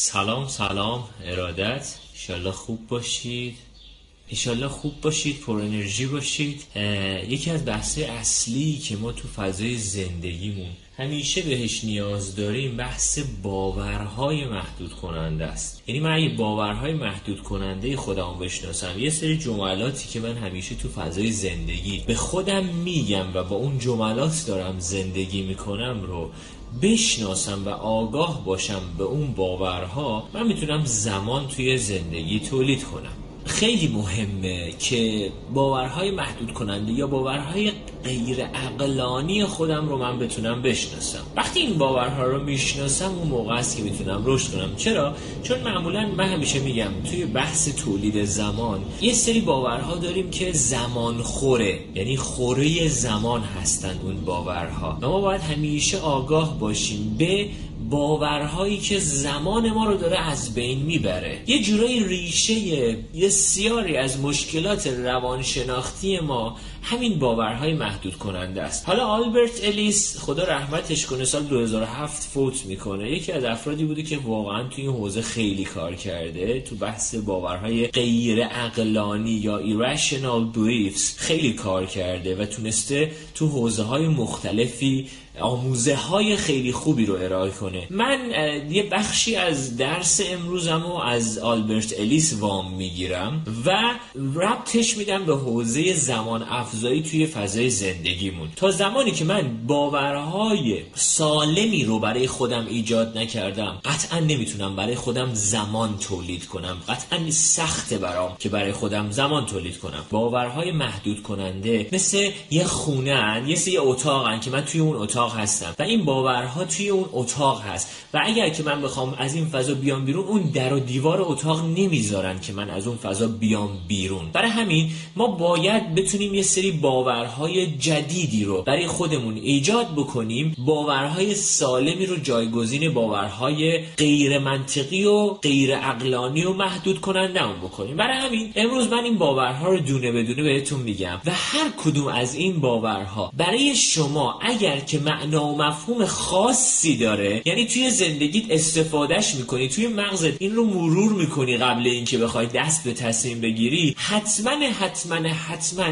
سلام سلام ارادت. ایشالله خوب باشید. ایشالله خوب باشید پر انرژی باشید. یکی از بحث اصلی که ما تو فضای زندگیمون همیشه بهش نیاز داریم بحث باورهای محدود کننده است. یعنی من اگه باورهای محدود کننده خودم بشناسم یه سری جملاتی که من همیشه تو فضای زندگی به خودم میگم و با اون جملات دارم زندگی می‌کنم رو بشناسم و آگاه باشم به اون باورها من می‌تونم زمان توی زندگی تولید کنم. خیلی مهمه که باورهای محدود کننده یا باورهای غیر اقلانی خودم رو من بتونم بشناسم. وقتی این باورها رو می‌شناسم اون موقع است که می‌تونم رشد کنم. چرا؟ چون معمولا من همیشه میگم توی بحث تولید زمان یه سری باورها داریم که زمان خوره یعنی خوره زمان هستند اون باورها. ما باید همیشه آگاه باشیم به باورهایی که زمان ما رو داره از بین می‌بره. یه جورایی ریشه یه از مشکلات روانشناختی ما همین باورهای محدود کننده است. حالا آلبرت الیس خدا رحمتش کنه سال 2007 فوت می‌کنه. یکی از افرادی بوده که واقعا توی این حوزه خیلی کار کرده. تو بحث باورهای غیر اقلانی یا irrational beliefs خیلی کار کرده و تونسته تو حوزه های مختلفی آموزه های خیلی خوبی رو ارائه کنه. من یه بخشی از درس امروزم رو از آلبرت الیس وام می‌گیرم و ربطش میدم به حوزه زمان افزایی توی فضای زندگیمون. تا زمانی که من باورهای سالمی رو برای خودم ایجاد نکردم قطعا نمی‌تونم برای خودم زمان تولید کنم. قطعا سخته برام که برای خودم زمان تولید کنم. باورهای محدود کننده مثل یه خونه یه سری اتاقن که من توی اون اتاق هستم. و این باورها توی اون اتاق هست. و اگر که من بخوام از این فضا بیام بیرون اون در و دیوار اتاق نمی‌ذارن که من از اون فضا بیام بیرون. برای همین ما باید بتونیم یه باورهای جدیدی رو برای خودمون ایجاد بکنیم باورهای سالمی رو جایگزین باورهای غیر منطقی و غیر عقلانی و محدود کننده اون بکنیم. برای همین امروز من این باورها رو دونه بدونه بهتون میگم و هر کدوم از این باورها برای شما اگر که معنا و مفهوم خاصی داره یعنی توی زندگیت استفادهش می‌کنی توی مغزت این رو مرور می‌کنی قبل اینکه بخوای دست به تصمیم بگیری حتما حتما حتما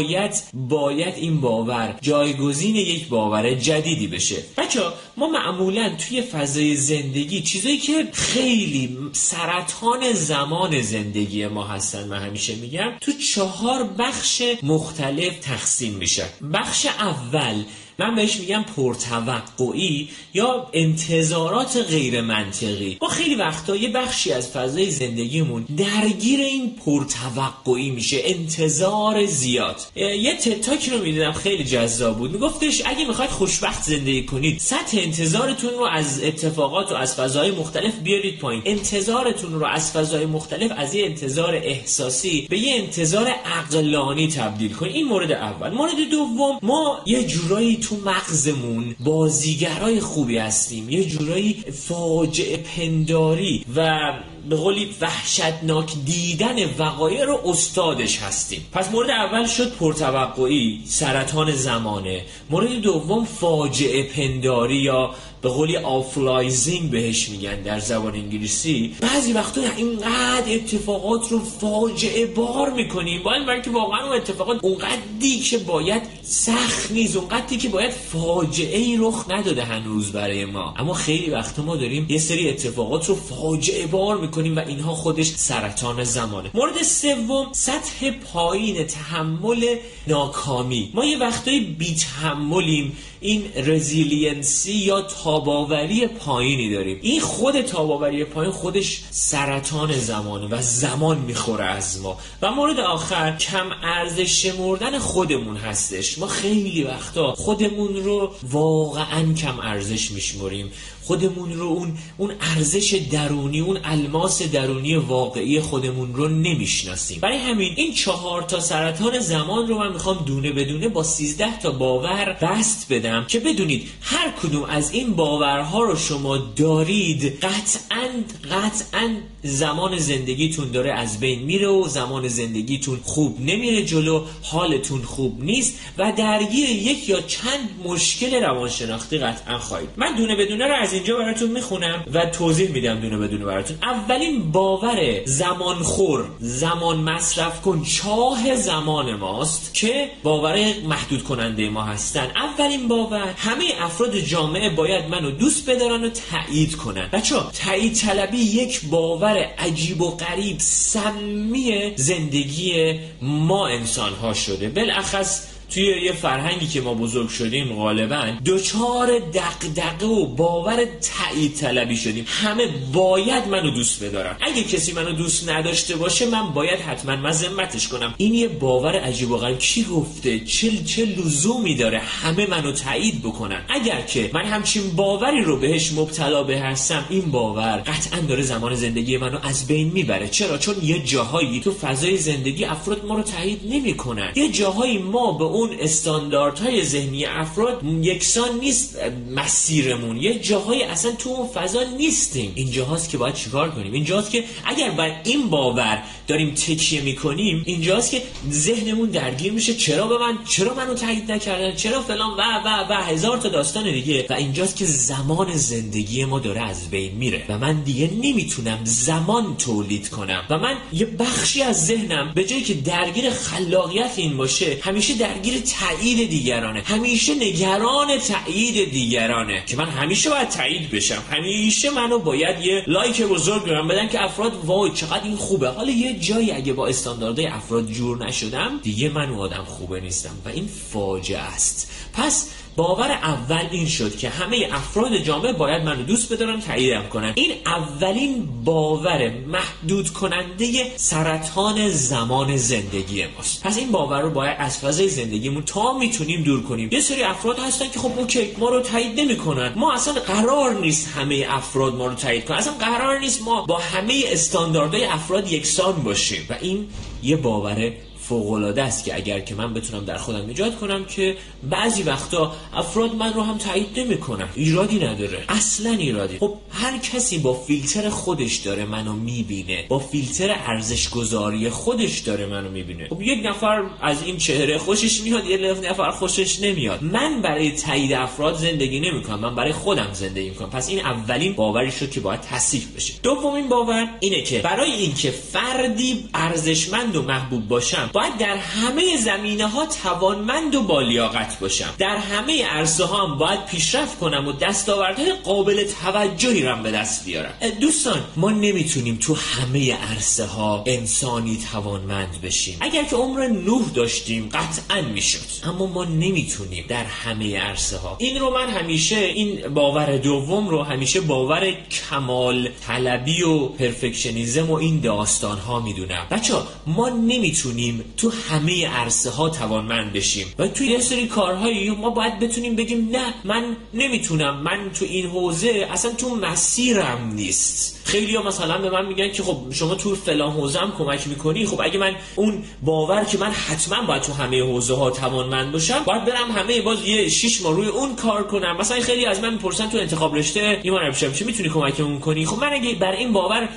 باید باید این باور جایگزین یک باور جدیدی بشه. بچه ما معمولا توی فضای زندگی چیزایی که خیلی سرطان زمان زندگی ما هستن من همیشه میگم تو چهار بخش مختلف تقسیم میشه. بخش اول من بهش میگم پرتوقعی یا انتظارات غیر منطقی ما خیلی وقتا یه بخشی از فضای زندگیمون درگیر این پرتوقعی میشه انتظار زیاد. یه تتاکی رو می‌دیدم خیلی جذاب بود. میگفتش اگه می‌خواید خوشبخت زندگی کنید سطح انتظارتون رو از اتفاقات و از فضای مختلف بیارید پایین. انتظارتون رو از فضای مختلف از یه انتظار احساسی به یه انتظار عقلانی تبدیل کنید. این مورد اول. مورد دوم ما یه جورایی مغزمون بازیگرای خوبی هستیم. یه جورایی فاجعه پنداری و به قولی وحشتناک دیدن وقایع رو استادش هستیم. پس مورد اول شد پرتوقعی سرطان زمانه. مورد دوم فاجعه پنداری یا به قولی awfulizing بهش میگن در زبان انگلیسی. بعضی وقتا اینقدر اتفاقات رو فاجعه بار می‌کنیم. باید برای که واقعا اون اتفاقات اونقدری که باید سخت نیست اونقدری که باید فاجعه ای رخ نداده هنوز برای ما. اما خیلی وقتا ما داریم یه سری اتفاقات رو فاجعه بار می‌کنیم. و اینها خودش سرطان زمانه. مورد سوم سطح پایین تحمل ناکامی. ما یه وقتایی بی تحملیم این resiliency یا تاب‌آوری پایینی داریم. این خود تاب‌آوری پایین خودش سرطان زمانه و زمان می‌خوره از ما. و مورد آخر کم ارزش شمردن خودمون هستش. ما خیلی وقتا خودمون رو واقعا کم ارزش میشمریم. خودمون رو اون اون ارزش درونی اون الماس درونی واقعی خودمون رو نمی‌شناسیم. برای همین این چهار تا سرطان زمان رو من می‌خوام دونه بدونه با 13 تا باور بست بدم. می‌کنم که بدونید هر کدوم از این باورها رو شما دارید قطعا قطعا زمان زندگیتون داره از بین میره و زمان زندگیتون خوب نمیره جلو حالتون خوب نیست و درگیر یک یا چند مشکل روانشناختی قطعا خواهید. من دونه بدونه رو از اینجا براتون می‌خونم و توضیح میدم دونه بدونه براتون. اولین باور زمان خور زمان مصرف کن چاه زمان ماست که باور محدود کننده ما هستن. اولین باور همه افراد جامعه باید منو دوست بدارن و تایید کنن. بچه تایید طلبی یک باور عجیب و غریب سمی زندگی ما انسان ها شده. بالاخص توی یه فرهنگی که ما بزرگ شدیم غالبا دوچار دقدقه و باور تایید طلبی شدیم. همه باید منو دوست بدارن. اگه کسی منو دوست نداشته باشه من باید حتما مذمتش کنم. این یه باور عجیب و غریب. کی گفته؟ چه چه لزومی داره همه منو تایید بکنن؟ اگر که من همچین باوری رو بهش مبتلا به هستم این باور قطعا داره زمان زندگی منو از بین می‌بره. چرا؟ چون یه جاهایی تو فضای زندگی افراد ما رو تایید نمی‌کنن. یه جاهایی ما به استانداردهای ذهنی افراد یکسان نیست مسیرمون. یه جاهای اصلا تو اون فضا نیستیم. اینجاهاست که باید چیکار کنیم؟ اینجاست که اگر بر این باور داریم تکیه می‌کنیم اینجاست که ذهنمون درگیر میشه. چرا به من چرا منو تایید نکردن؟ چرا فلان؟ و و و. هزار تا داستان دیگه. و اینجاست که زمان زندگی ما داره از بین میره. و من دیگه نمی‌تونم زمان تولید کنم. و من یه بخشی از ذهنم به جایی که درگیر خلاقیت این باشه همیشه درگیر درگیر تایید دیگرانه. همیشه نگران تایید دیگرانه. که من همیشه باید تایید بشم. همیشه منو باید یه لایک بزرگ برم بدن که افراد وای چقدر این خوبه. حالا یه جایی اگه با استانداردهای افراد جور نشدم دیگه من آدم خوبه نیستم و این فاجعه است. پس باور اول این شد که همه افراد جامعه باید منو دوست بدارن تاییدم کنن. این اولین باور محدود کننده سرطان زمان زندگی ماست. پس این باور رو باید از فضای زندگیمون تا می‌تونیم دور کنیم. یه سری افراد هستن که خب اوکی ما رو تایید نمی‌کنن. ما اصلا قرار نیست همه افراد ما رو تایید کنن. اصلا قرار نیست ما با همه استانداردهای افراد یکسان باشیم. و این یه باور فوقالعاده است که اگر که من بتونم در خودم ایجاد کنم که بعضی وقتا افراد من رو هم تایید نمی‌کنن. ایرادی نداره. اصلا ایرادی. خب هر کسی با فیلتر خودش داره منو می‌بینه. با فیلتر ارزش گذاری خودش داره منو می‌بینه. خب یک نفر از این چهره خوشش میاد یه نفر خوشش نمیاد. من برای تایید افراد زندگی نمی‌کنم. من برای خودم زندگی می‌کنم. پس این اولین باوری شد که باید تصیف بشه. دومین باور اینه که برای اینکه فردی ارزشمند و محبوب باشم باید در همه زمینه ها توانمند و بالیاقت باشم. در همه عرصه ها هم باید پیشرفت کنم و دستاوردهای قابل توجهی رم به دست بیارم. دوستان ما نمی‌تونیم تو همه عرصه ها انسانی توانمند بشیم. اگر که عمر نوح داشتیم قطعا می‌شد. اما ما نمی‌تونیم در همه عرصه ها این رو من همیشه این باور دوم رو همیشه باور کمال طلبی و پرفکشنیزم و این داستان ها می‌دونم. بچه ما نمی‌تونیم تو همه عرصه ها توانمند بشیم. و تو یه سری کارهایی ما باید بتونیم بگیم نه من نمی‌تونم. من تو این حوزه اصلا تو مسیرم نیست. خیلی ها مثلا به من میگن که خب شما تو فلان حوزه هم کمک می‌کنی. خب اگه من اون باور که من حتما باید تو همه حوزه ها توانمند باشم باید برم همه باز یه شش ماه روی اون کار کنم. مثلا خیلی از من می‌پرسن تو انتخاب رشته ایمان چه می‌تونی کمکمون کنی؟ خب من اگه بر این باور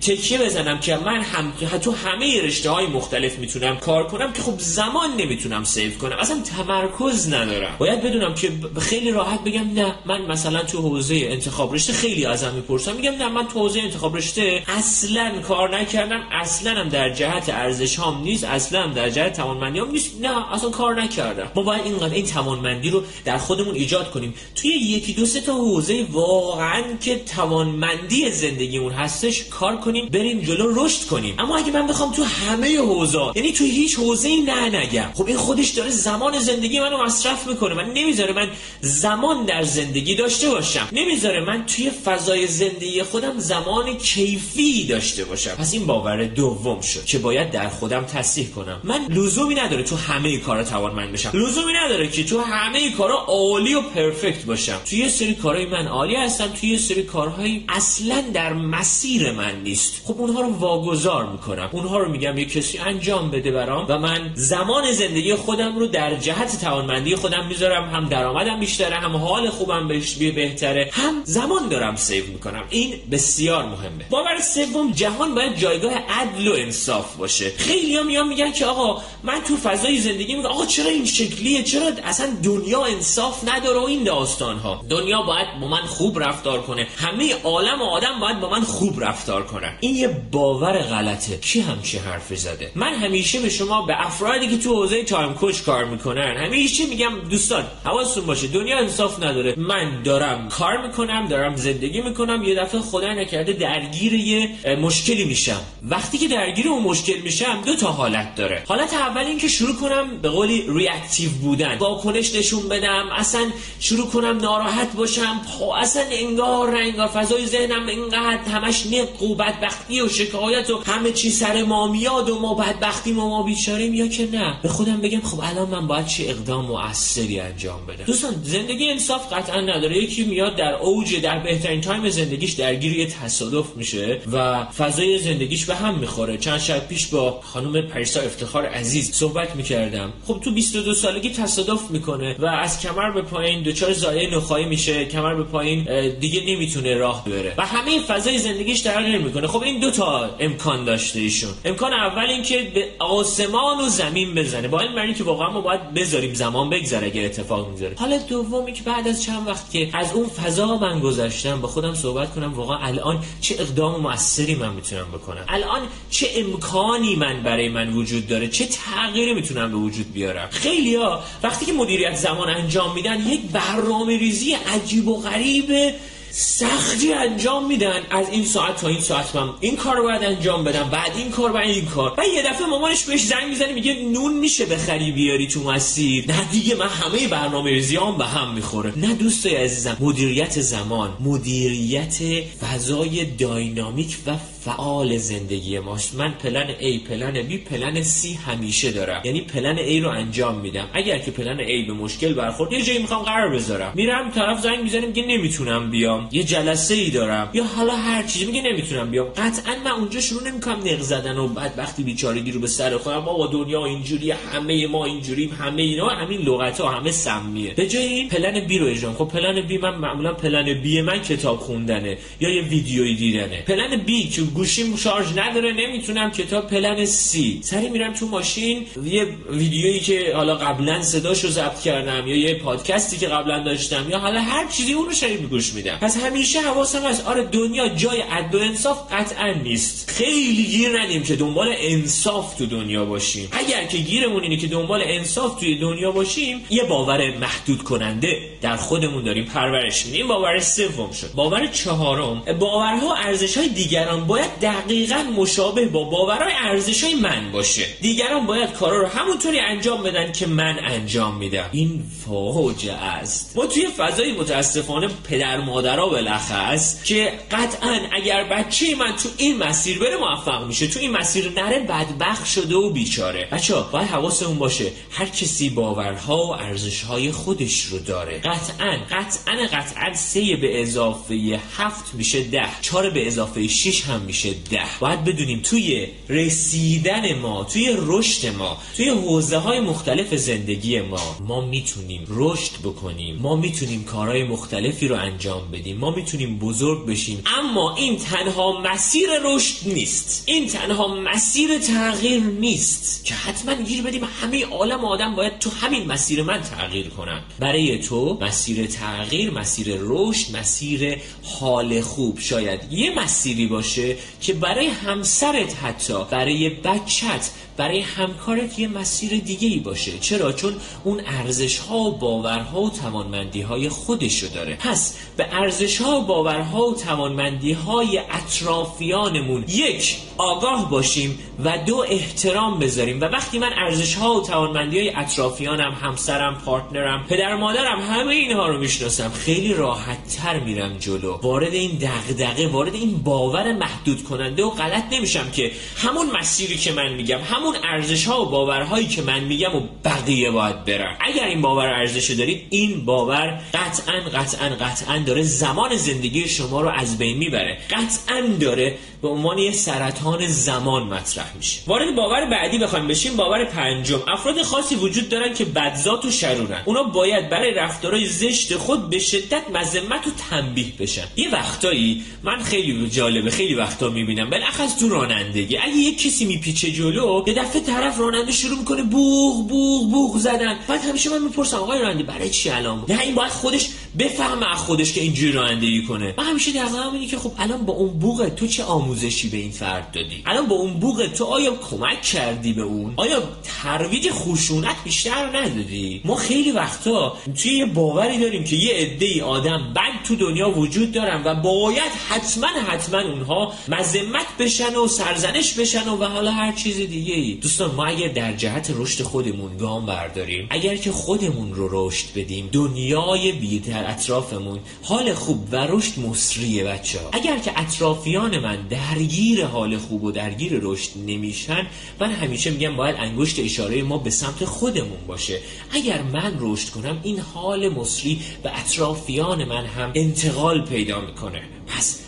تکیه بزنم که من هم تو همه رشته های مختلف می‌تونم کار کنم که خب زمان نمی‌تونم سیو کنم. اصلا تمرکز ندارم. باید بدونم که خیلی راحت بگم نه من مثلا تو حوزه انتخاب رشته خیلی ازم می‌پرسن. میگم نه من تو حوزه انتخاب رشته اصلا کار نکردم. اصلا هم در جهت ارزش هام نیست. اصلا هم در جهت توانمندی هم نیست. نه اصلا کار نکردم. ما باید اینقدر این توانمندی رو در خودمون ایجاد کنیم. توی یکی دو سه تا حوزه واقعا که توانمندی زندگیمون هستش کار کنیم بریم جلو رشد کنیم. اما اگه من بخوام تو همه حوزه یعنی تو هیچ حوزه ای نه نگم. خب این خودش داره زمان زندگی منو مصرف می‌کنه. من نمی‌ذاره من زمان در زندگی داشته باشم. نمی‌ذاره من توی فضای زندگی خودم زمان کیفی داشته باشم. پس این باور دوم شد که باید در خودم تصحیح کنم. من لزومی نداره تو همه کارا توانمند بشم. لزومی نداره که تو همه کارا عالی و پرفکت باشم. توی یه سری کارهای من عالی هستم توی یه سری کارهایی اصلا در مسیر من نیست. خب اونها رو واگذار می‌کنم. اونها رو میگم یه کسی انجام بده. برام و من زمان زندگی خودم رو در جهت توانمندی خودم می‌ذارم. هم درآمدم بیشتره هم حال خوبم بهش بهتره هم زمان دارم سیو می‌کنم. این بسیار مهمه. باور سوم جهان باید جایگاه عدل و انصاف باشه. خیلی ها میان میگن که آقا من تو فضای زندگی میگم آقا چرا این شکلیه؟ چرا اصلا دنیا انصاف نداره و این داستان ها دنیا باید با من خوب رفتار کنه. همه عالم و آدم باید با من خوب رفتار کنن. این یه باور غلطه. کی همچی حرف زده؟ من همیشه به شما به افرادی که تو حوزه تایم کوچ کار می‌کنن. همیشه میگم دوستان حواستون باشه دنیا انصاف نداره. من دارم کار می‌کنم دارم زندگی می‌کنم یه دفعه خدا نکرده درگیر یه مشکلی میشم. وقتی که درگیر اون مشکل میشم دو تا حالت داره. حالت اول این که شروع کنم به قولی reactive بودن. واکنش نشون بدم اصلا شروع کنم ناراحت باشم. اصلا انگار انگار فضای ذهنم اینقدر همش نق و بدبختی و شکایت و همه چی سر ما میاد و ما بدبختی ما ما بیچاریم یا که نه. به خودم بگم خب الان من باید چه اقدام موثری انجام بدم. دوستان زندگی انصاف قطعا نداره. یکی میاد در اوج در بهترین time زندگیش درگیر یه تصادف میشه و فضای زندگیش به هم می‌خوره. چند شب پیش با خانم پریسا افتخار عزیز صحبت می‌کردم. خب تو 22 سالگی تصادف می‌کنه و از کمر به پایین دچار ضایعه نخاعی میشه. کمر به پایین دیگه نمی‌تونه راه بره. و همه فضای زندگیش تغییر می‌کنه. خب این دو تا امکان داشته ایشون. امکان اول این که به آسمان و زمین بزنه. با این معنی که واقعا ما باید بذاریم زمان بگذره اگه اتفاق می‌ذاره حالا دومی که بعد از چند وقت که از اون فضا من گذشتم با خودم صحبت کنم واقعا الان چه اقدام موثری من می‌تونم بکنم؟ الان چه امکانی من برای من وجود داره؟ چه تغییری می‌تونم به وجود بیارم؟ خیلیا وقتی که مدیریت زمان انجام میدن یک برنامه ریزی عجیب و غریب سختی انجام میدن از این ساعت تا این ساعت من. این کار رو باید انجام بدم بعد این کار بعد این کار. و یه دفعه مامانش بهش زنگ می‌زنه میگه نون میشه بخری بیاری تو مسیر. نه دیگه من همه برنامه ریزیام به هم می‌خوره. نه دوستای عزیزم مدیریت زمان مدیریت فضای داینامیک و فعال زندگی ماست. من پلن A پلن B پلن C همیشه دارم. یعنی پلن A رو انجام میدم. اگر که پلن A به مشکل برخورد یه جایی می‌خوام قرار بذارم. میرم طرف زنگ می‌زنه میگه نمی‌تونم بیام. یه جلسه ای دارم. یا حالا هر چیزی میگه نمی‌تونم بیام. قطعا من اونجا شروع نمی‌کنم نق زدن و وقتی بیچارگی رو به سر خودم. با دنیا اینجوری همه ما اینجوریم. همه اینا همین لغت ها همه سمیه. به جای این plan B رو اجرام. خب plan B من معمولا plan B من کتاب خوندنه یا یه ویدیویی دیدنه. plan B که گوشیم شارژ نداره نمی‌تونم کتاب plan C سریع میرم تو ماشین یه ویدیویی که حالا قبلا صداشو ضبط کردم یا یه پادکستی که قبلا داشتم یا حالا هر چیزی اون رو سریع گوش میدم. پس همیشه حواسم هست. آره دنیا جای عدل و انصاف قطعا نیست. خیلی گیر ندیم که دنبال انصاف تو دنیا باشیم. اگر که گیرمون اینه که دنبال انصاف توی دنیا باشیم یه باور محدود کننده در خودمون داریم. پرورش. میدیم باور سوم شد. باور چهارم باورها ارزش های دیگران باید دقیقا مشابه با باورهای ارزش های من باشه. دیگران باید کارا رو همونطوری انجام بدن که من انجام میدم. این فاجعه است. ما توی فضای متاسفانه پدر مادرها بلخص که قطعا اگر بچه من تو این مسیر بره موفق میشه. تو این مسیر نره بدبخت شده و بیچاره. بچه باید حواسمون باشه. هر کسی باورها و ارزشهای خودش رو داره. قطعا قطعا قطعا سه به اضافه هفت میشه ده. چهار به اضافه 6 هم میشه ده. باید بدونیم توی رسیدن ما توی رشد ما توی حوزه های مختلف زندگی ما ما می‌تونیم رشد بکنیم. ما می‌تونیم کارهای مختلفی رو انجام بدیم. ما می‌تونیم بزرگ بشیم. اما این تنها مسیر رشد نیست. این تنها مسیر تغییر نیست که حتما گیر بدیم. همه عالم آدم باید تو همین مسیر من تغییر کنن. برای تو مسیر تغییر مسیر رشد مسیر حال خوب. شاید یه مسیری باشه که برای همسرت حتی برای بچت برای همکارت یه مسیر دیگه ای باشه. چرا؟ چون اون ارزش ها و باورها و توانمندی های خودشو داره. پس به ارزش ها و باورها و توانمندی های اطرافیانمون یک آگاه باشیم. و دو احترام بذاریم. و وقتی من ارزش ها و توانمندی های اطرافیانم همسرم پارتنرم پدر مادرم همه اینها رو می‌شناسم خیلی راحت تر میرم جلو. وارد این دغدغه وارد این باور محدود کننده و غلط نمیشم که همون مسیری که من میگم همون ارزش ها و باورهایی که من میگم و بقیه باید برن. اگر این باور ارزش دارید این باور قطعا قطعا قطعا داره زمان زندگی شما رو از بین می‌بره. قطعا داره به عنوان یه سرطان زمان مطرح میشه. وارد باور بعدی بخوایم بشیم باور پنجم. افراد خاصی وجود دارن که بدذات و شرورن اونا باید برای رفتارهای زشت خود به شدت مذمت و تنبیه بشن. یه وقتایی من خیلی جالبه خیلی وقتا می‌بینم. بالاخص تو رانندگی. اگه یه کسی میپیچه جلو یه دفعه طرف راننده شروع می‌کنه بوغ بوغ بوغ زدن. بعد همیشه من می‌پرسم آقای راننده برای چی الان؟ نه این باید خودش بفهمه از خودش که اینجوری رانندگی کنه. من همیشه دقیقا اینه که خب الان با اون بوغ تو چه آموزشی به این فرد دادی؟ الان با اون بوغ تو آیا کمک کردی به اون؟ آیا ترویج خشونت بیشتر ندادی؟ ما خیلی وقتا توی یه باوری داریم که یه عده آدم بد تو دنیا وجود دارن و باید حتما حتما اونها مذمت بشن و سرزنش بشن و, و حالا هر چیز دیگه ای دوستان ما اگر در جهت رشد خودمون گام برداریم اگر که خودمون رو رشد بدیم دنیای بیتر اطرافمون. حال خوب و رشد مصریه بچه ها اگر که اطرافیان من درگیر حال خوب و درگیر رشد نمیشن من همیشه میگم باید انگشت اشاره ما به سمت خودمون باشه. اگر من رشد کنم این حال مصری به اطرافیان من هم انتقال پیدا می‌کنه.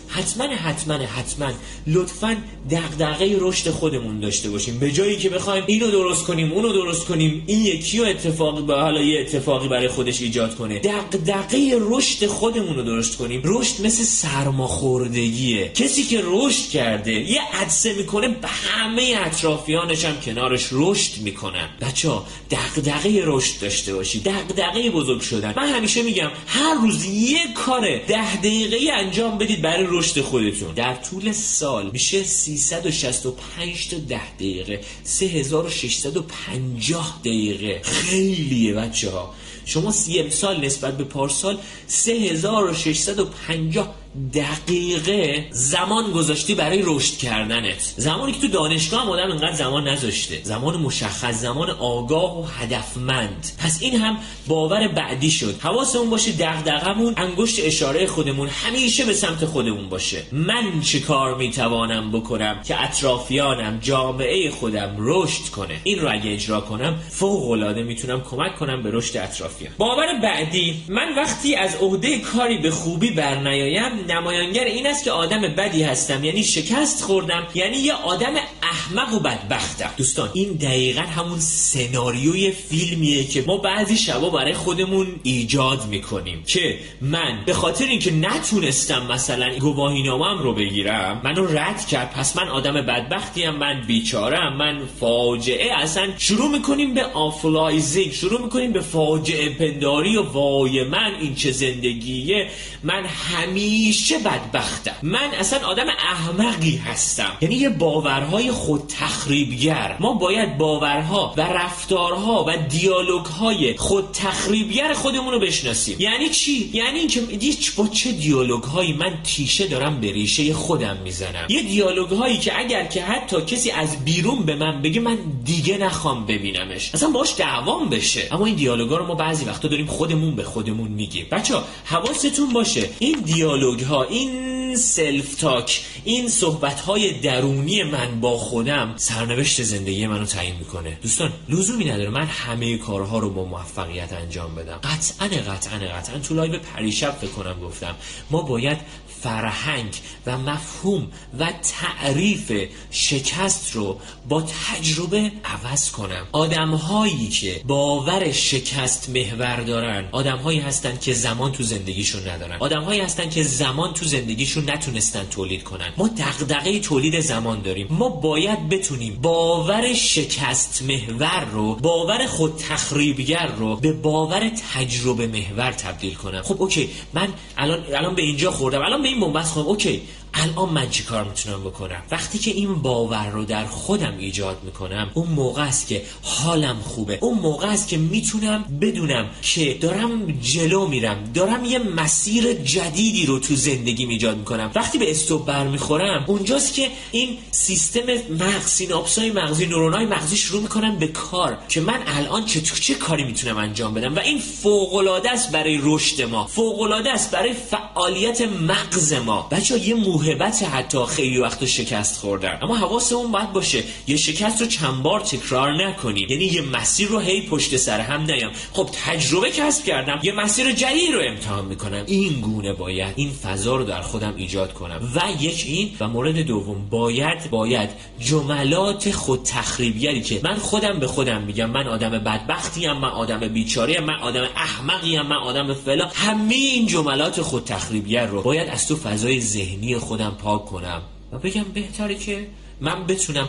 حتما حتما حتما لطفا دغدغه رشد خودمون داشته باشیم. به جایی که بخوایم اینو درست کنیم اونو درست کنیم این یکی رو اتفاقی به حالا یه اتفاقی برای خودش ایجاد کنه. دغدغه رشد خودمون رو درست کنیم. رشد مثل سرماخوردگیه. کسی که رشد کرده یه عدسه می‌کنه به همه اطرافیانش هم کنارش رشد می‌کنن. بچه ها دغدغه رشد داشته باشید. دغدغه بزرگ شدن. من همیشه میگم هر روز یه کار ده دقیقه انجام بدید برای رشد خودتون. در طول سال میشه 365 تا 10 دقیقه 3650 دقیقه. خیلیه بچه ها شما سی سال نسبت به پارسال 3650 دقیقه زمان گذاشتی برای رشد کردنت. زمانی که تو دانشگاه هم آدم اینقدر زمان نذاشته. زمان مشخص زمان آگاه و هدفمند. پس این هم باور بعدی شد. حواسمون باشه دغدغمون انگشت اشاره خودمون همیشه به سمت خودمون باشه. من چه کار می‌توانم بکنم که اطرافیانم جامعه خودم رشد کنه؟ این رو اگه اجرا کنم فوق العاده می‌تونم کمک کنم به رشد اطرافیان. باور بعدی من وقتی از عهده کاری به خوبی برنیایم نمایانگر این است که آدم بدی هستم. یعنی شکست خوردم. یعنی یه آدم احمق و بدبختم. دوستان این دقیقا همون سناریوی فیلمیه که ما بعضی شبا برای خودمون ایجاد می‌کنیم که من به خاطر اینکه نتونستم مثلا گواهینامم رو بگیرم منو رد کرد. پس من آدم بدبختیم من بیچارم من فاجعه. اصلا شروع می‌کنیم به awfulizing شروع می‌کنیم به فاجعه پنداری و وای من این چه زندگیه. من همیشه بدبختم. من اصلا آدم احمقی هستم. یعنی یه باورهای خود تخریبگر. ما باید باورها و رفتارها و دیالوگهای خود تخریبگر خودمون رو بشناسیم. یعنی چی؟ یعنی اینکه با چه دیالوگهایی من تیشه دارم به ریشه خودم می‌زنم؟ یه دیالوگهایی که اگر که حتی کسی از بیرون به من بگه من دیگه نخوام ببینمش. اصلا باش دعوام بشه. اما این دیالوگا رو ما بعضی وقتا داریم خودمون به خودمون میگیم. بچه حواستون باشه. این دیالوگ ها این self talk این صحبت های درونی من با خودم سرنوشت زندگی منو تعیین می‌کنه. دوستان لزومی نداره من همه کارها رو با موفقیت انجام بدم. قطعا قطعا قطعا تو live پریشب فکر کنم گفتم ما باید فرهنگ و مفهوم و تعریف شکست رو با تجربه عوض کنم. آدم هایی که باور شکست محور دارن آدم هایی هستن که زمان تو زندگیشون ندارن. آدم هایی هستن که زمان تو زندگیشون نتونستن تولید کنن. ما دغدغه تولید زمان داریم. ما باید بتونیم باور شکست محور رو باور خود تخریبگر رو به باور تجربه محور تبدیل کنم. خب اوکی من الان الان به اینجا خوردم. الان به این بنبست خب اوکی الان من چی کار می‌تونم بکنم؟ وقتی که این باور رو در خودم ایجاد می‌کنم اون موقع است که حالم خوبه. اون موقع است که می‌تونم بدونم که دارم جلو میرم دارم یه مسیر جدیدی رو تو زندگی ایجاد می‌کنم. وقتی به استوب برمیخورم اونجاست که این سیستم مغز سیناپسای مغزی نورونای مغزی شروع می‌کنن به کار که من الان چه چه کاری می‌تونم انجام بدم؟ و این فوق العاده است برای رشد ما فوق العاده است برای فعالیت مغز ما. بچا یه موهبت حتی خیلی وقت شکست خوردن. اما حواسمون باید باشه یه شکست رو چند بار تکرار نکنیم یعنی یه مسیر رو هی پشت سر هم نیام. خب تجربه کسب کردم یه مسیر جدید رو امتحان می‌کنم. این گونه باید این فضا رو در خودم ایجاد کنم. و یک این و مورد دوم باید باید جملات خود تخریبیری که من خودم به خودم میگم. من آدم بدبختی ام من آدم بیچاره من آدم احمقی ام من آدم فلا همه این جملات خود تخریبیه رو باید از تو فضای ذهنی خودم پاک کنم. و بگم بهتره که من بتونم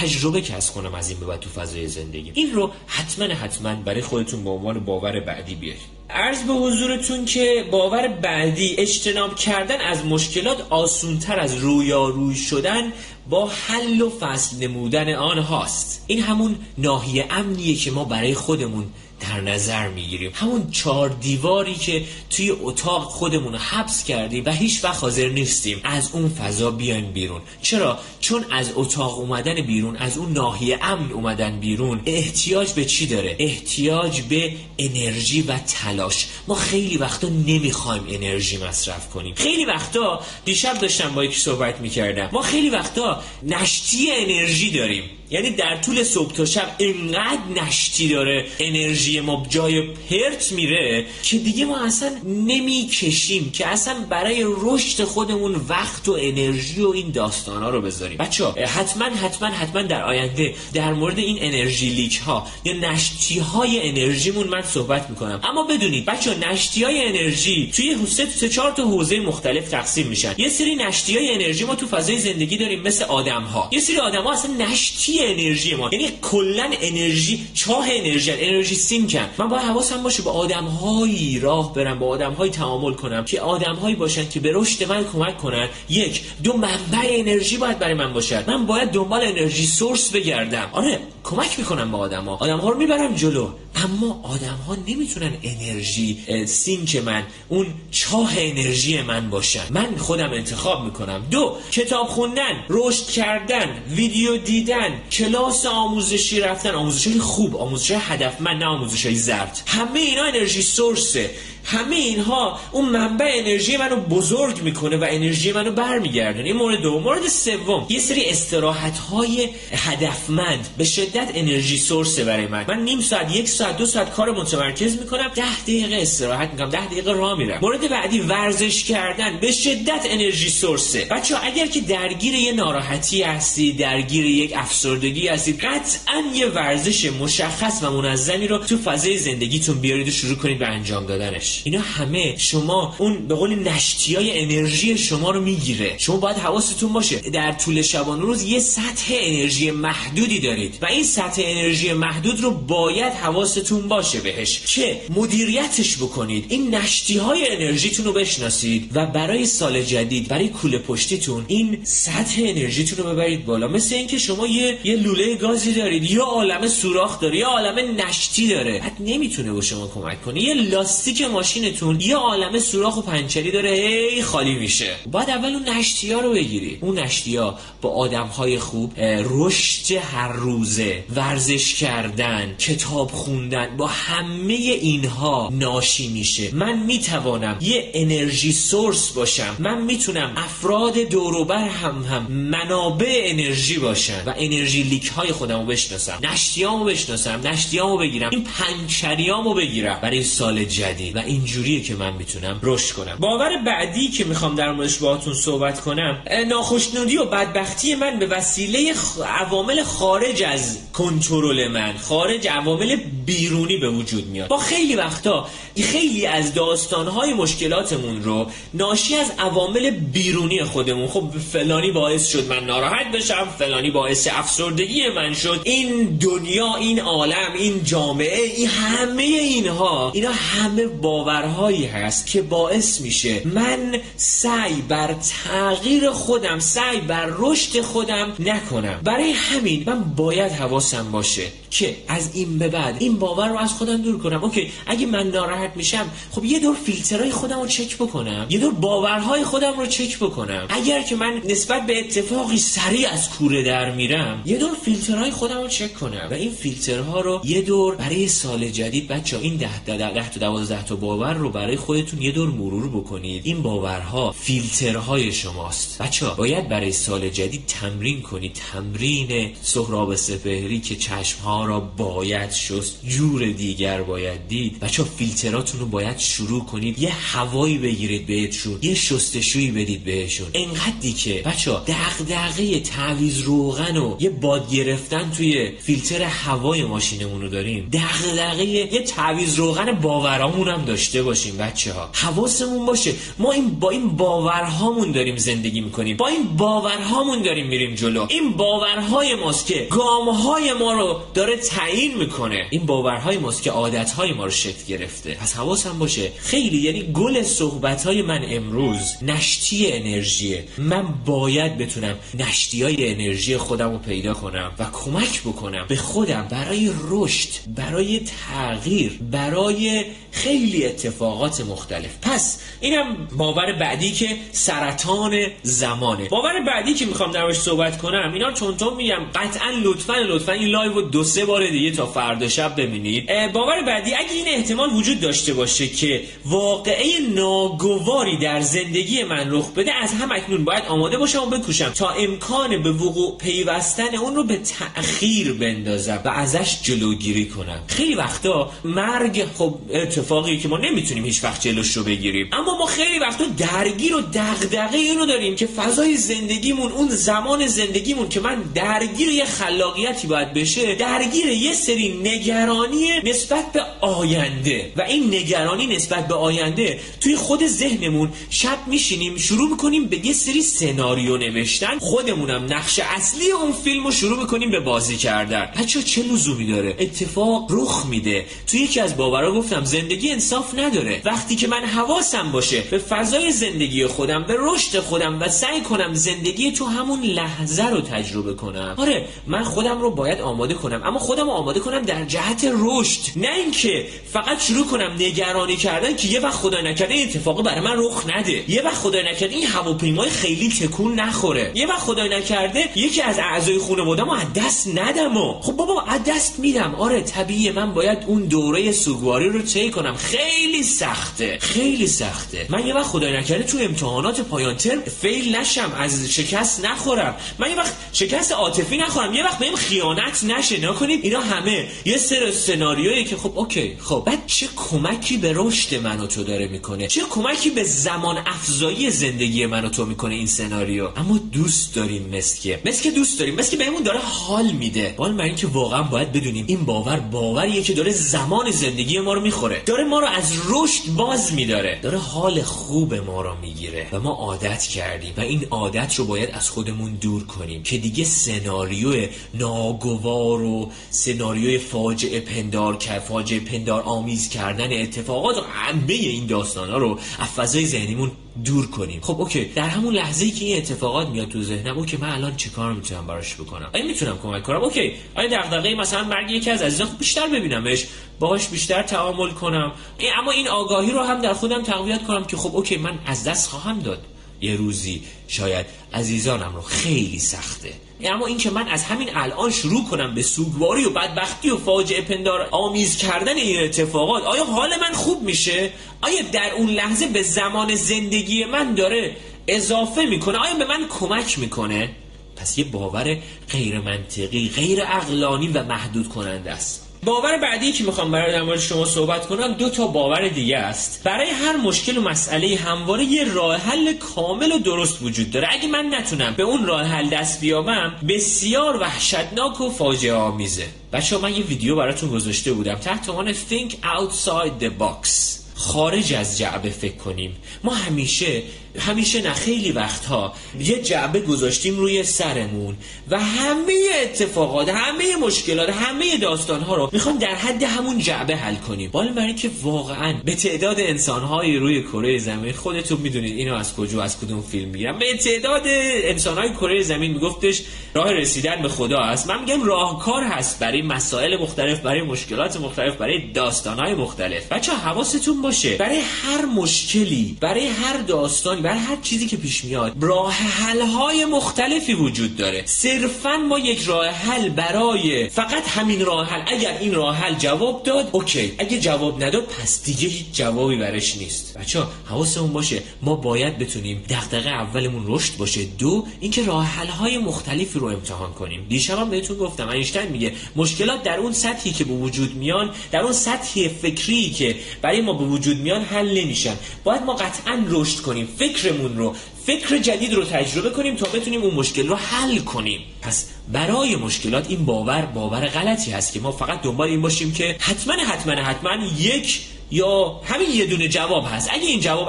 تجربه کسب کنم از این به بعد تو فضای زندگی. این رو حتما حتما برای خودتون به عنوان باور بعدی بیارید. عرض به حضورتون که باور بعدی اجتناب کردن از مشکلات آسونتر از رویاروی شدن با حل و فصل نمودن آن هاست این همون ناحیه امنیه که ما برای خودمون در نظر می‌گیریم. همون چهار دیواری که توی اتاق خودمون رو حبس کردیم و هیچ وقت حاضر نیستیم از اون فضا بیایم بیرون. چرا؟ چون از اتاق اومدن بیرون از اون ناحیه امن اومدن بیرون احتیاج به چی داره؟ احتیاج به انرژی و تلاش. ما خیلی وقتا نمی‌خوایم انرژی مصرف کنیم. خیلی وقتا دیشب داشتم با یکی صحبت می‌کردم. ما خیلی وقتا نشتی انرژی داریم. یعنی در طول صبح تا شب انقدر نشتی داره انرژی ما جای پرت میره که دیگه ما اصلا نمی‌کشیم که اصلا برای رشد خودمون وقت و انرژی و این داستان ها رو بذاریم. بچه حتما حتما حتما در آینده در مورد این انرژی لیک ها یا نشتی های انرژیمون من صحبت می‌کنم. اما بدونید بچه نشتی های انرژی توی سه تا چهار تا حوزه مختلف تقسیم میشن. یه سری نشتی های انرژی ما تو فضای زندگی داریم مثل آدم ها یه سری آدم ها اصلا نشتی انرژی ما. یعنی کلا انرژی چاه انرژی انرژی سینکن من باید حواسم باشه با آدمهایی راه برم با آدمهایی تعامل کنم که آدمهایی باشن که به رشد من کمک کنن. یک دو منبع انرژی باید برای من باشد من باید دنبال انرژی سورس بگردم. آره کمک می‌کنم با آدما آدمها رو می‌برم جلو. اما آدم ها نمی‌تونن انرژی سینک من اون چاه انرژی من باشن. من خودم انتخاب می‌کنم. دو کتاب خوندن رشد کردن ویدیو دیدن. کلاس آموزشی رفتن آموزشی خوب آموزش هدفمند نه آموزشی زرد. همه اینا انرژی سورسه. همه اینها اون منبع انرژی منو بزرگ می‌کنه و انرژی منو برمیگردونه. این مورد دو مورد سوم یه سری استراحت های هدفمند به شدت انرژی سورسه برای من. من نیم ساعت یک ساعت دو ساعت کار متمرکز می‌کنم ده دقیقه استراحت می‌کنم ده دقیقه راه میرم. مورد بعدی ورزش کردن به شدت انرژی سورسه. بچه اگر که درگیر یه ناراحتی هستی درگیر یک افسردگی هستی قطعا یه ورزش مشخص و منظمی رو تو فضای زندگیتون بیارید و شروع کنید به انجام دادنش. اینا همه شما اون به قول نشتی های انرژی شما رو می‌گیره. شما باید حواستون باشه. در طول شبانه روز یه سطح انرژی محدودی دارید و این سطح انرژی محدود رو باید حواستون باشه بهش که مدیریتش بکنید. این نشتی های انرژیتون رو بشناسید و برای سال جدید برای کوله پشتیتون این سطح انرژیتون رو ببرید بالا. مثل اینکه شما یه یه لوله گازی دارید یا عالم سوراخ داره یا عالم نشتی داره. بعد نمی‌تونه به شما کمک کنه. یه لاستیک ماشینتون یه عالمه سوراخ و پنچری داره هی خالی میشه. باید اول اون نشتیا رو بگیری. اون نشتیا با آدم های خوب رشد هر روزه ورزش کردن کتاب خوندن با همه اینها ناشی میشه. من می‌توانم یه انرژی سورس باشم. من می‌تونم افراد دوروبر هم هم منابع انرژی باشن و انرژی لیک های خودم رو بشناسم. نشتیامو بشناسم نشتیامو بگیرم. این پنچریامو بگیرم. برای سال جدید. و اینجوریه که من می‌تونم رشد کنم. باور بعدی که می‌خوام در موردش باهاتون صحبت کنم ناخشنودی و بدبختی من به وسیله عوامل خارج از کنترل من خارج عوامل بیرونی به وجود میاد. با خیلی وقتا خیلی از داستانهای مشکلاتمون رو ناشی از عوامل بیرونی خودمون خب فلانی باعث شد من ناراحت بشم فلانی باعث افسردگی من شد. این دنیا این عالم این جامعه این همه اینها اینا همه با باورهایی هست که باعث میشه من سعی بر تغییر خودم سعی بر رشد خودم نکنم. برای همین من باید حواسم باشه که از این به بعد این باور رو از خودم دور کنم. اوکی اگه من ناراحت میشم خب یه دور فیلترهای خودم رو چک بکنم یه دور باورهای خودم رو چک بکنم. اگر که من نسبت به اتفاقی سریع از کوره در میرم یه دور فیلترهای خودم رو چک کنم. و این فیلترها رو یه دور برای سال جدید بچه این ده, ده, ده تا دوازده تا باور رو برای خودتون یه دور مرور بکنید. این باورها فیلترهای شماست. بچه باید برای سال جدید تمرین کنید. تمرین سهراب سپهری که چشم ها را باید شست جور دیگر باید دید. بچه فیلتراتون رو باید شروع کنید. یه هوایی بگیرید بهتون. یه شستشویی بدید بهشون. انقدری که بچه دغدغه تعویز روغن و یه باد گرفتن توی فیلتر هوای ماشینمون رو داریم. دغدغه یه تعویز روغن باورامون هم داشته باشیم بچه ها حواسمون باشه. ما این با این باورهامون داریم زندگی می‌کنیم. با این باورهامون داریم میریم جلو. این باورهای ماست که گامهای ما رو داره تعیین می‌کنه. این باورهای ماست که عادتهای ما رو شکل گرفته. پس حواسم باشه. خیلی یعنی گل صحبتهای من امروز نشتی انرژیه. من باید بتونم نشتی های انرژی خودم رو پیدا کنم و کمک بکنم به خودم برای رشد برای تغییر برای خیلی اتفاقات مختلف. پس اینم باور بعدی که سرطان زمانه. باور بعدی که می‌خوام درش صحبت کنم اینا چون میگم قطعا لطفا لطفا این لایو رو دو سه بار دیگه تا فردا شب ببینید. باور بعدی اگه این احتمال وجود داشته باشه که واقعه ناگواری در زندگی من رخ بده از هم اکنون باید آماده باشم و بکوشم تا امکان به وقوع پیوستن اون رو به تأخیر بندازم و ازش جلوگیری کنم. خیلی وقتا مرگ خب اتفاقی که ما نمی‌تونیم هیچ وقت جلوش رو بگیریم. اما ما خیلی وقتا درگیر و دغدغه اینو داریم که فضای زندگیمون اون زمان زندگیمون که من درگیر یه خلاقیتی باید بشه درگیر یه سری نگرانی نسبت به آینده. و این نگرانی نسبت به آینده توی خود ذهنمون شب میشینیم شروع می‌کنیم به یه سری سناریو نوشتن. خودمونم نقش اصلی اون فیلم رو شروع می‌کنیم به بازی کردن. بچه چه لزومی داره؟ اتفاق رخ میده. توی یکی از باورا گفتم زندگی انصاف نداره. وقتی که من حواسم باشه به فضای زندگی خودم به رشد خودم و سعی کنم زندگی تو همون لحظه رو تجربه کنم. آره من خودم رو باید آماده کنم اما خودم رو آماده کنم در جهت رشد. نه اینکه فقط شروع کنم نگرانی کردن که یه وقت خدا نکرده این اتفاق برای من رخ نده. یه وقت خدا نکرده این هواپیمای خیلی تکون نخوره. یه وقت خدا نکرده یکی از اعضای خانواده‌مو از دست ندم و. خب بابا از دست میدم. آره طبیعیه من باید اون دوره سوگواری رو طی کنم. خیلی سخته خیلی سخته. من یه وقت خدا نکرده تو امتحانات پایان ترم فیل نشم از شکست نخورم. من یه وقت شکست عاطفی نخورم یه وقت بهم خیانت نشه. نکنید اینا همه یه سر سناریویی که خب اوکی. خب بعد چه کمکی به رشد من و تو داره می‌کنه؟ چه کمکی به زمان افزایی زندگی من و تو می‌کنه این سناریو؟ اما دوست داریم مسکه مسکه دوست داریم مسکه بهمون داره حال میده. حال من اینکه واقعا باید بدونیم این باور باوریه که داره زمان زندگی ما رو می‌خوره. داره ما رو از رشد باز میداره. داره حال خوب ما رو می‌گیره و ما عادت کردیم و این عادت رو باید از خودمون دور کنیم که دیگه سناریو ناگوار و سناریوی فاجعه پندار کرد فاجعه پندار آمیز کردن اتفاقات و همه این داستان ها رو از فضای ذهنیمون دور کنیم. خب اوکی. در همون لحظه ای که این اتفاقات میاد تو ذهنم اوکی من الان چیکار می‌تونم براش بکنم؟ آیا می‌تونم کمک کنم؟ اوکی. آیا دغدغه مثلا مرگ یکی از عزیزان؟ خب بیشتر ببینمش. باهاش بیشتر تعامل کنم. اما این آگاهی رو هم در خودم تقویت کنم که خب اوکی من از دست خواهم داد. یه روزی شاید عزیزانم رو خیلی سخته. اما این که من از همین الان شروع کنم به سوگواری و بدبختی و فاجعه پندار آمیز کردن این اتفاقات آیا حال من خوب میشه؟ آیا در اون لحظه به زمان زندگی من داره اضافه می‌کنه؟ آیا به من کمک می‌کنه؟ پس یه باور غیر منطقی غیر اقلانی و محدود کننده است. باور بعدی که می‌خوام برای در مورد شما صحبت کنم دو تا باور دیگه است. برای هر مشکل و مسئله همواره یه راه حل کامل و درست وجود داره. اگه من نتونم به اون راه حل دست بیابم بسیار وحشتناک و فاجعه آمیزه. بچه من یه ویدیو براتون گذاشته بودم. تحت عنوان Think Outside the Box. خارج از جعبه فکر کنیم. ما همیشه همیشه نه خیلی وقتها یه جعبه گذاشتیم روی سرمون و همه اتفاقات همه مشکلات همه داستانها رو می‌خوام در حد همون جعبه حل کنیم. بالا برای که واقعا به تعداد انسانهای روی کره زمین خودتون می‌دونید اینو از کجا از کدوم فیلم میگم به تعداد انسانهای کره زمین میگفتش راه رسیدن به خدا است. من میگم راهکار هست برای مسائل مختلف برای مشکلات مختلف برای داستانهای مختلف. بچه حواستون باشه. برای هر مشکلی برای هر داستانی برای هر چیزی که پیش میاد راه حل های مختلفی وجود داره. صرفا ما یک راه حل برای فقط همین راه حل اگر این راه حل جواب داد اوکی. اگه جواب نداد پس دیگه هیچ جوابی برش نیست. بچه حواسمون باشه ما باید بتونیم دغدغه اولمون رشد باشه. دو اینکه راه حل های مختلفی رو امتحان کنیم. دیشبم بهتون گفتم اینشتین میگه مشکلات در اون سطحی که به وجود میان در اون سطح فکری که برای ما به وجود میان حل نمیشن. باید ما قطعا رشد کنیم. فکرمون رو فکر جدید رو تجربه کنیم تا بتونیم اون مشکل رو حل کنیم. پس برای مشکلات این باور باور غلطی هست که ما فقط دنبال این باشیم که حتما حتما حتما یک یا همین یه دونه جواب هست. اگه این جواب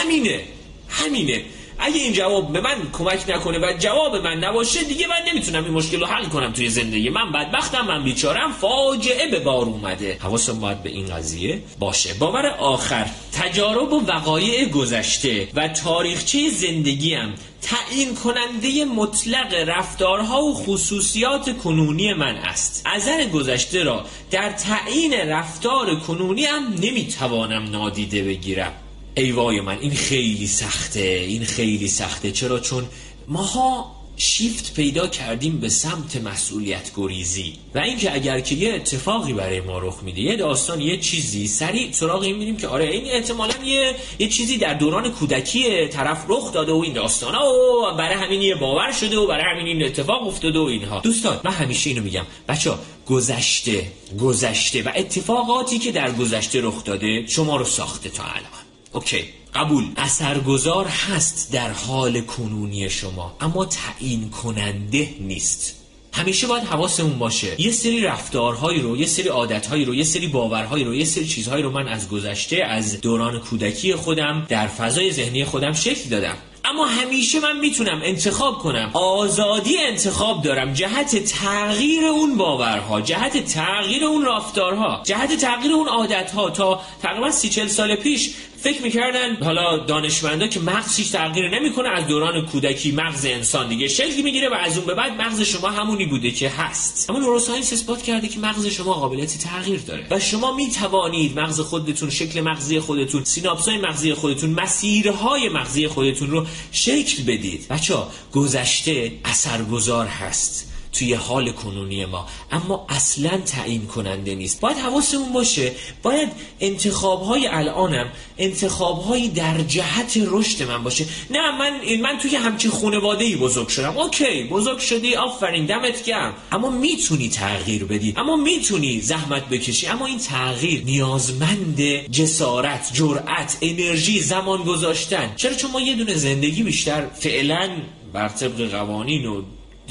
همینه. همینه. اگه این جواب به من کمک نکنه و جواب من نباشه دیگه من نمی‌تونم این مشکل رو حل کنم توی زندگی. من بدبختم من بیچارم فاجعه به بار اومده. حواسم باید به این قضیه باشه. باور آخر تجارب و وقایع گذشته و تاریخچه زندگیم تعیین کننده مطلق رفتارها و خصوصیات کنونی من است. اثر گذشته را در تعیین رفتار کنونی هم نمی‌توانم نادیده بگیرم. ای وای من این خیلی سخته این خیلی سخته. چرا؟ چون ماها شیفت پیدا کردیم به سمت مسئولیت گریزی. و اینکه اگر که یه اتفاقی برای ما رخ میده یه داستان یه چیزی سریع سراغ این میریم که آره این احتمالا یه یه چیزی در دوران کودکی طرف رخ داده و این داستانا و برای همین یه باور شده و برای همین این اتفاق افتاده و اینها. دوستان من همیشه اینو میگم. بچه گذشته گذشته و اتفاقاتی که در گذشته رخ داده شما رو ساخته تا الان. اوکی قبول. اثرگذار هست در حال کنونی شما اما تعیین کننده نیست. همیشه باید حواسمون باشه. یه سری رفتارهایی رو یه سری عادتهایی رو یه سری باورهایی رو یه سری چیزهایی رو من از گذشته از دوران کودکی خودم در فضای ذهنی خودم شکل دادم. اما همیشه من می‌تونم انتخاب کنم. آزادی انتخاب دارم. جهت تغییر اون باورها جهت تغییر اون رفتارها جهت تغییر اون عادتها تا تقریبا سی چل سال پیش فکر می‌کردن حالا دانشمندا که مغزش تغییر نمی‌کنه از دوران کودکی مغز انسان دیگه شکل می‌گیره و از اون به بعد مغز شما همونی بوده که هست. اما نوروساینس اثبات کرده که مغز شما قابلیت تغییر داره. و شما می‌توانید مغز خودتون شکل مغزی خودتون سیناپسای مغزی خودتون مسیرهای مغزی خودتون رو شکل بدید. بچه گذشته اثرگذار هست. توی حال کنونی ما. اما اصلا تعیین کننده نیست. باید حواسمون باشه. باید انتخاب های الانم انتخاب هایی در جهت رشد من باشه. نه من من توی همچین خانواده ای بزرگ شدم. اوکی بزرگ شدی آفرین دمت گرم. اما می‌تونی تغییر بدی. اما می‌تونی زحمت بکشی. اما این تغییر نیازمند جسارت جرأت انرژی زمان گذاشتن. چرا؟ چون ما یه دونه زندگی بیشتر فعلا بر طبق قوانین و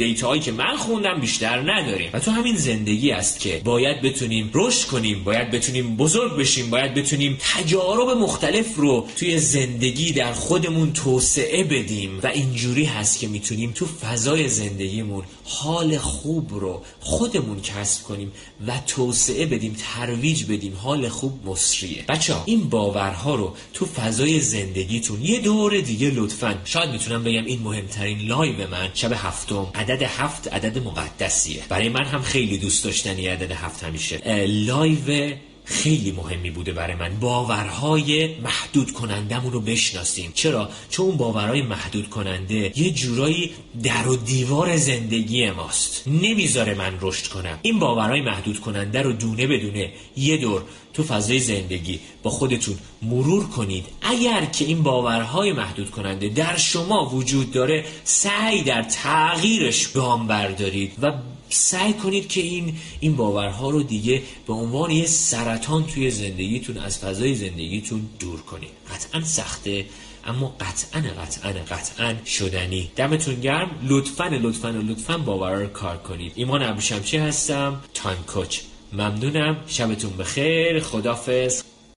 دیتاهایی که من خوندم بیشتر نداریم و تو همین زندگی است که باید بتونیم رشد کنیم باید بتونیم بزرگ بشیم باید بتونیم تجارب مختلف رو توی زندگی در خودمون توسعه بدیم. و اینجوری هست که می‌تونیم تو فضای زندگیمون حال خوب رو خودمون کسب کنیم و توسعه بدیم ترویج بدیم. حال خوب مسریه. بچه این باورها رو تو فضای زندگیتون یه دور دیگه لطفا. شاید می‌تونم بگم این مهمترین لایو من شب هفتم. عدد هفت عدد مقدسیه. برای من هم خیلی دوست داشتنی عدد هفت همیشه. لایو خیلی مهمی بوده برای من. باورهای محدود کنندمون رو بشناسیم. چرا؟ چون اون باورهای محدود کننده یه جورایی در و دیوار زندگی ماست. نمی‌ذاره من رشد کنم. این باورهای محدود کننده رو دونه بدونه یه دور تو فضای زندگی با خودتون مرور کنید. اگر که این باورهای محدود کننده در شما وجود داره سعی در تغییرش گام بردارید و سعی کنید که این این باورها رو دیگه به عنوان یه سرطان توی زندگیتون از فضای زندگیتون دور کنید. قطعا سخته اما قطعا قطعا قطعا شدنی. دمتون گرم. لطفا لطفا لطفا باور رو کار کنید. ایمان ابوشمچی هستم. تایم کوچ ممنونم. شبتون بخیر. خدافظ